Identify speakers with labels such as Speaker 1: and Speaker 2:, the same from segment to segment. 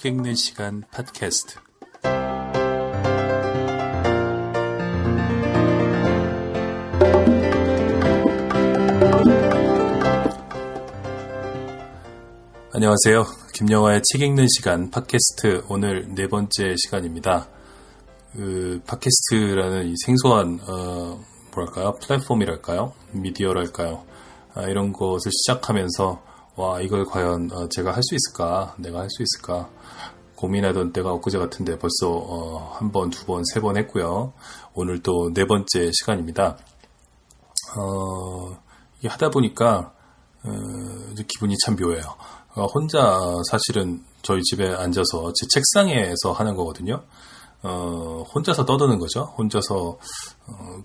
Speaker 1: 책 읽는 시간 팟캐스트. 안녕하세요. 김영화의 책 읽는 시간 팟캐스트 오늘 네 번째 시간입니다. 그 팟캐스트라는 이 생소한 어, 뭐랄까요 플랫폼이랄까요 미디어랄까요 아, 이런 것을 시작하면서 와 이걸 과연 어, 제가 할 수 있을까 내가 할 수 있을까 고민하던 때가 엊그제 같은데 벌써 어, 한 번, 두 번, 세 번 했고요. 오늘 또 네 번째 시간입니다. 어, 하다 보니까 어, 기분이 참 묘해요. 어, 혼자 사실은 저희 집에 앉아서 제 책상에서 하는 거거든요. 어, 혼자서 떠드는 거죠. 혼자서 어,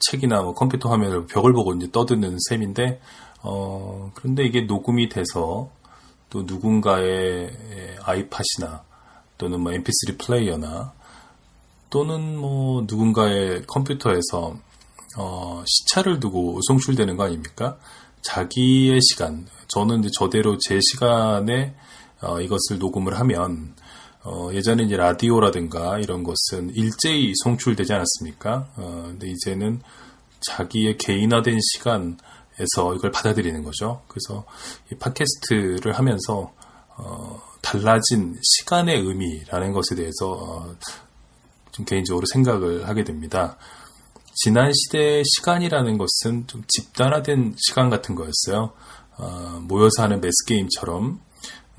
Speaker 1: 책이나 뭐 컴퓨터 화면을 벽을 보고 이제 떠드는 셈인데 어, 그런데 이게 녹음이 돼서 또 누군가의 아이팟이나 또는 뭐 mp3 플레이어나 또는 뭐 누군가의 컴퓨터에서 어, 시차를 두고 송출되는 거 아닙니까? 자기의 시간, 저는 이제 저대로 제 시간에 어, 이것을 녹음을 하면 어, 예전에 이제 라디오라든가 이런 것은 일제히 송출되지 않았습니까? 어, 근데 이제는 자기의 개인화된 시간 에서 이걸 받아들이는 거죠. 그래서 이 팟캐스트를 하면서 어, 달라진 시간의 의미라는 것에 대해서 어, 좀 개인적으로 생각을 하게 됩니다. 지난 시대의 시간이라는 것은 좀 집단화된 시간 같은 거였어요. 어, 모여서 하는 매스 게임처럼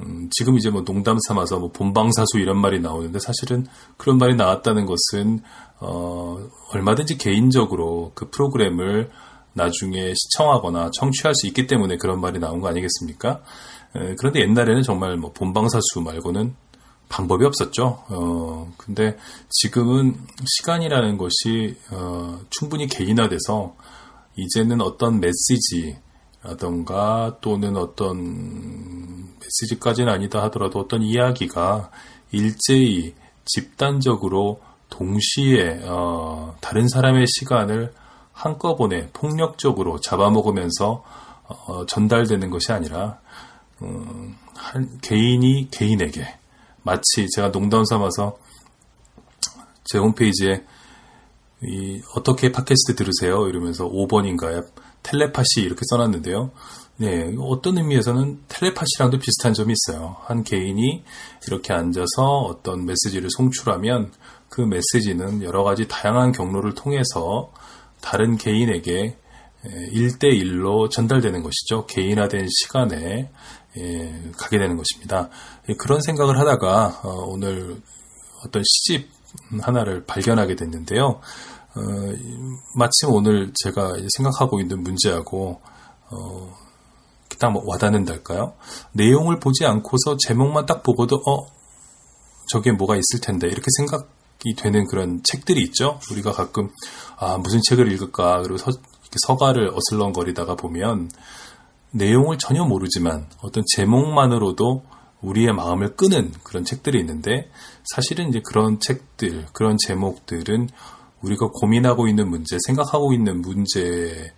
Speaker 1: 음, 지금 이제 뭐 농담 삼아서 뭐 본방사수 이런 말이 나오는데 사실은 그런 말이 나왔다는 것은 어, 얼마든지 개인적으로 그 프로그램을 나중에 시청하거나 청취할 수 있기 때문에 그런 말이 나온 거 아니겠습니까? 에, 그런데 옛날에는 정말 뭐 본방사수 말고는 방법이 없었죠. 어, 근데 지금은 시간이라는 것이 어, 충분히 개인화돼서 이제는 어떤 메시지라던가 또는 어떤 메시지까지는 아니다 하더라도 어떤 이야기가 일제히 집단적으로 동시에 어, 다른 사람의 시간을 한꺼번에 폭력적으로 잡아먹으면서 어, 전달되는 것이 아니라 음, 한 개인이 개인에게 마치 제가 농담 삼아서 제 홈페이지에 이 어떻게 팟캐스트 들으세요? 이러면서 5번인가요? 텔레파시 이렇게 써놨는데요. 네, 어떤 의미에서는 텔레파시랑도 비슷한 점이 있어요. 한 개인이 이렇게 앉아서 어떤 메시지를 송출하면 그 메시지는 여러 가지 다양한 경로를 통해서 다른 개인에게 1대1로 전달되는 것이죠. 개인화된 시간에 가게 되는 것입니다. 예, 그런 생각을 하다가 어, 오늘 어떤 시집 하나를 발견하게 됐는데요. 어, 마침 오늘 제가 생각하고 있는 문제하고 어, 딱뭐 와닿는달까요? 내용을 보지 않고서 제목만 딱 보고도 어 저게 뭐가 있을 텐데 이렇게 생각 이 되는 그런 책들이 있죠. 우리가 가끔 아 무슨 책을 읽을까 그리고 서, 서가를 어슬렁거리다가 보면 내용을 전혀 모르지만 어떤 제목만으로도 우리의 마음을 끄는 그런 책들이 있는데 사실은 이제 그런 책들, 그런 제목들은 우리가 고민하고 있는 문제, 생각하고 있는 문제와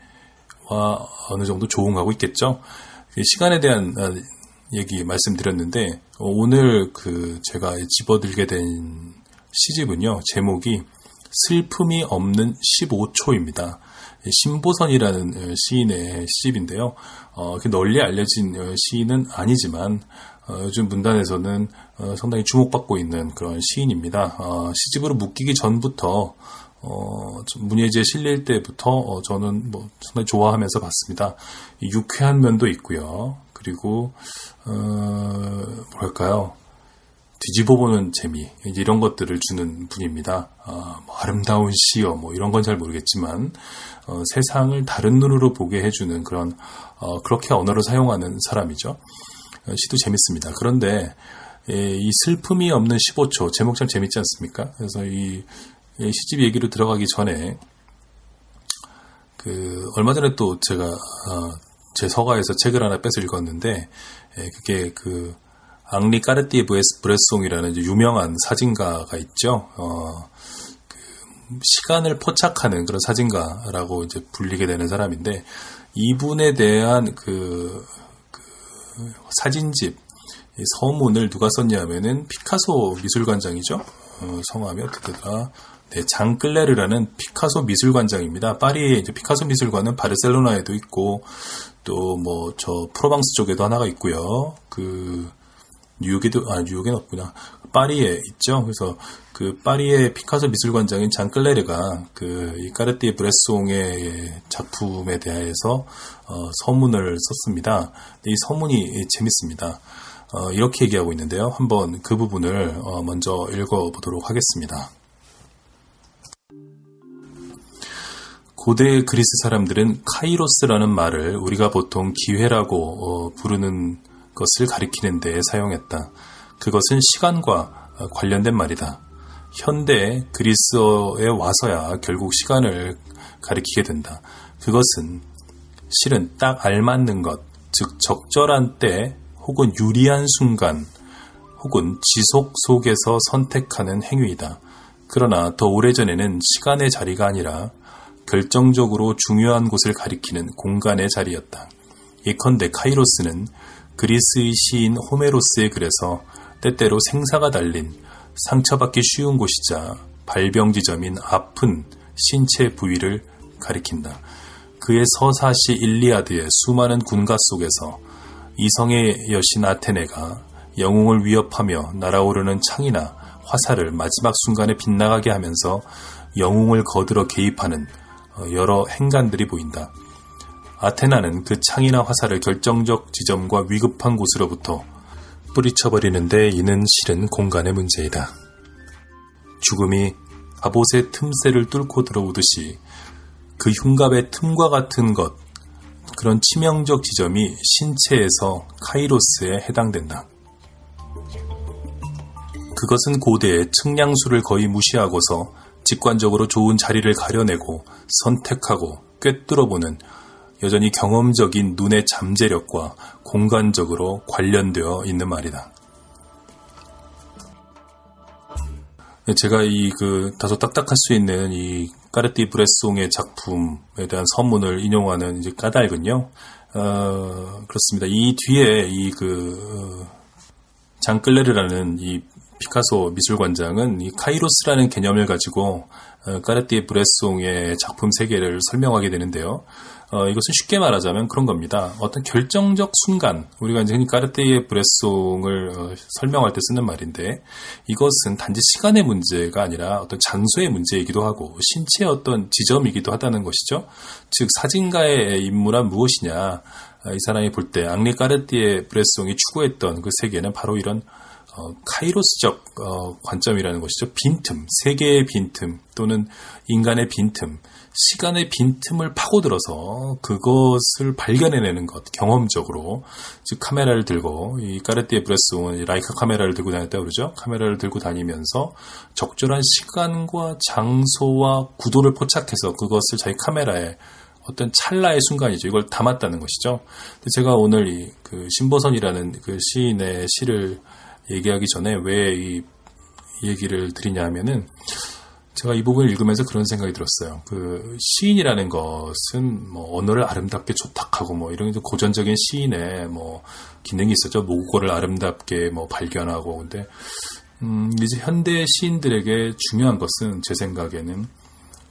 Speaker 1: 어느 정도 조응하고 있겠죠. 시간에 대한 아, 얘기 말씀드렸는데 오늘 그 제가 집어들게 된 시집은요 제목이 슬픔이 없는 15초입니다. 신보선이라는 어, 시인의 시집인데요. 어, 널리 알려진 어, 시인은 아니지만 어, 요즘 문단에서는 어, 상당히 주목받고 있는 그런 시인입니다. 어, 시집으로 묶이기 전부터 문예지에 실릴 때부터 저는 뭐 상당히 좋아하면서 봤습니다. 유쾌한 면도 있고요. 그리고 뭐랄까요? 뒤집어보는 재미 이런 것들을 주는 분입니다. 어, 뭐 아름다운 시여 뭐 이런 건 잘 모르겠지만 어, 세상을 다른 눈으로 보게 해주는 그런 어, 그렇게 언어를 사용하는 사람이죠. 어, 시도 재밌습니다. 그런데 예, 이 슬픔이 없는 15초 제목 참 재밌지 않습니까? 그래서 이 시집 얘기로 들어가기 전에 그 얼마 전에 또 제가 어, 제 서가에서 책을 하나 뺏어 읽었는데 예, 그게 그 앙리 까르띠에 브레송이라는 유명한 사진가가 있죠. 어, 그 시간을 포착하는 그런 사진가라고 이제 불리게 되는 사람인데 이분에 대한 그, 그 사진집 서문을 누가 썼냐면은 피카소 미술관장이죠. 어, 성함이 어떻게 되더라? 네, 장클레르라는 피카소 미술관장입니다. 파리에 이제 피카소 미술관은 바르셀로나에도 있고 또 뭐 저 프로방스 쪽에도 하나가 있고요. 그 뉴욕에도 아 뉴욕엔 없구나. 파리에 있죠. 그래서 그 파리의 피카소 미술관장인 장클레르가 그 이 까르띠에 브레송의 작품에 대해서 어, 서문을 썼습니다. 이 서문이 재밌습니다. 어, 이렇게 얘기하고 있는데요. 한번 그 부분을 어, 먼저 읽어보도록 하겠습니다. 고대 그리스 사람들은 카이로스라는 말을 우리가 보통 기회라고 어, 부르는 것을 가리키는 데 사용했다. 그것은 시간과 관련된 말이다. 현대 그리스어에 와서야 결국 시간을 가리키게 된다. 그것은 실은 딱 알맞는 것, 즉 적절한 때 혹은 유리한 순간 혹은 지속 속에서 선택하는 행위이다. 그러나 더 오래전에는 시간의 자리가 아니라 결정적으로 중요한 곳을 가리키는 공간의 자리였다. 예컨대 카이로스는 그리스의 시인 호메로스의 글에서 때때로 생사가 달린 상처받기 쉬운 곳이자 발병 지점인 아픈 신체 부위를 가리킨다. 그의 서사시 일리아드의 수많은 군가 속에서 이성의 여신 아테네가 영웅을 위협하며 날아오르는 창이나 화살을 마지막 순간에 빗나가게 하면서 영웅을 거들어 개입하는 어, 여러 행간들이 보인다. 아테나는 그 창이나 화살을 결정적 지점과 위급한 곳으로부터 뿌리쳐버리는데 이는 실은 공간의 문제이다. 죽음이 갑옷의 틈새를 뚫고 들어오듯이 그 흉갑의 틈과 같은 것, 그런 치명적 지점이 신체에서 카이로스에 해당된다. 그것은 고대의 측량수를 거의 무시하고서 직관적으로 좋은 자리를 가려내고 선택하고 꿰뚫어보는 여전히 경험적인 눈의 잠재력과 공간적으로 관련되어 있는 말이다. 제가 이 그 다소 딱딱할 수 있는 이 까르띠 브레송의 작품에 대한 선문을 인용하는 이제 까닭은요. 어, 그렇습니다. 이 뒤에 이그 어, 장클레르라는 이 피카소 미술관장은 이 카이로스라는 개념을 가지고 어, 까르띠에 브레송의 작품 세계를 설명하게 되는데요. 어, 이것은 쉽게 말하자면 그런 겁니다. 어떤 결정적 순간, 우리가 이제 까르띠에 브레송을 어, 설명할 때 쓰는 말인데, 이것은 단지 시간의 문제가 아니라 어떤 장소의 문제이기도 하고, 신체의 어떤 지점이기도 하다는 것이죠. 즉, 사진가의 임무란 무엇이냐, 이 사람이 볼 때 앙리 까르띠에 브레송이 추구했던 그 세계는 바로 이런 어, 카이로스적 어, 관점이라는 것이죠. 빈틈, 세계의 빈틈 또는 인간의 빈틈, 시간의 빈틈을 파고들어서 그것을 발견해내는 것, 경험적으로. 즉, 카메라를 들고, 이 까르띠에 브레스옹은 라이카 카메라를 들고 다녔다 그러죠? 카메라를 들고 다니면서 적절한 시간과 장소와 구도를 포착해서 그것을 자기 카메라에 어떤 찰나의 순간이죠. 이걸 담았다는 것이죠. 제가 오늘 이 그 신보선이라는 그 시인의 시를 얘기하기 전에 왜 이 얘기를 드리냐 하면은 제가 이 부분을 읽으면서 그런 생각이 들었어요. 그 시인이라는 것은 뭐 언어를 아름답게 조탁하고 뭐 이런 고전적인 시인의 뭐 기능이 있었죠. 모국어를 아름답게 뭐 발견하고 근데 음 이제 현대 시인들에게 중요한 것은 제 생각에는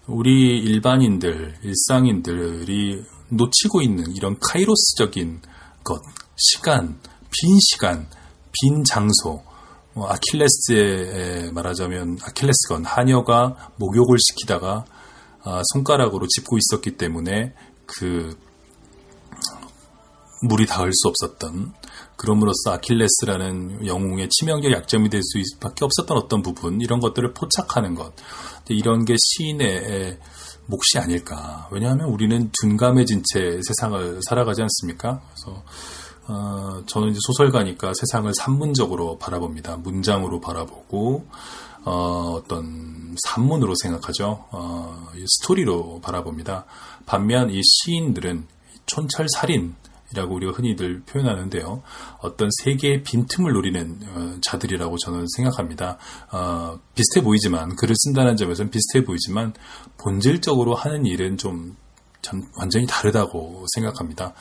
Speaker 1: 우리 일반인들, 일상인들이 놓치고 있는 이런 카이로스적인 것, 시간, 빈 시간, 빈 장소, 뭐 아킬레스에 말하자면 아킬레스건 하녀가 목욕을 시키다가 아, 손가락으로 짚고 있었기 때문에 그 물이 닿을 수 없었던 그럼으로써 아킬레스라는 영웅의 치명적 약점이 될 수밖에 없었던 어떤 부분 이런 것들을 포착하는 것 이런 게 시인의 몫이 아닐까 왜냐하면 우리는 둔감해진 채 세상을 살아가지 않습니까? 그래서 어, 저는 이제 소설가니까 세상을 산문적으로 바라봅니다. 문장으로 바라보고 어, 떤 산문으로 생각하죠. 어, 스토리로 바라봅니다. 반면 이 시인들은 촌철살인 이라고 우리가 흔히들 표현하는데요. 어떤 세계의 빈틈을 노리는 어, 자들이라고 저는 생각합니다. 어, 비슷해 보이지만 글을 쓴다는 점에서는 비슷해 보이지만 본질적으로 하는 일은 좀참 완전히 다르다고 생각합니다.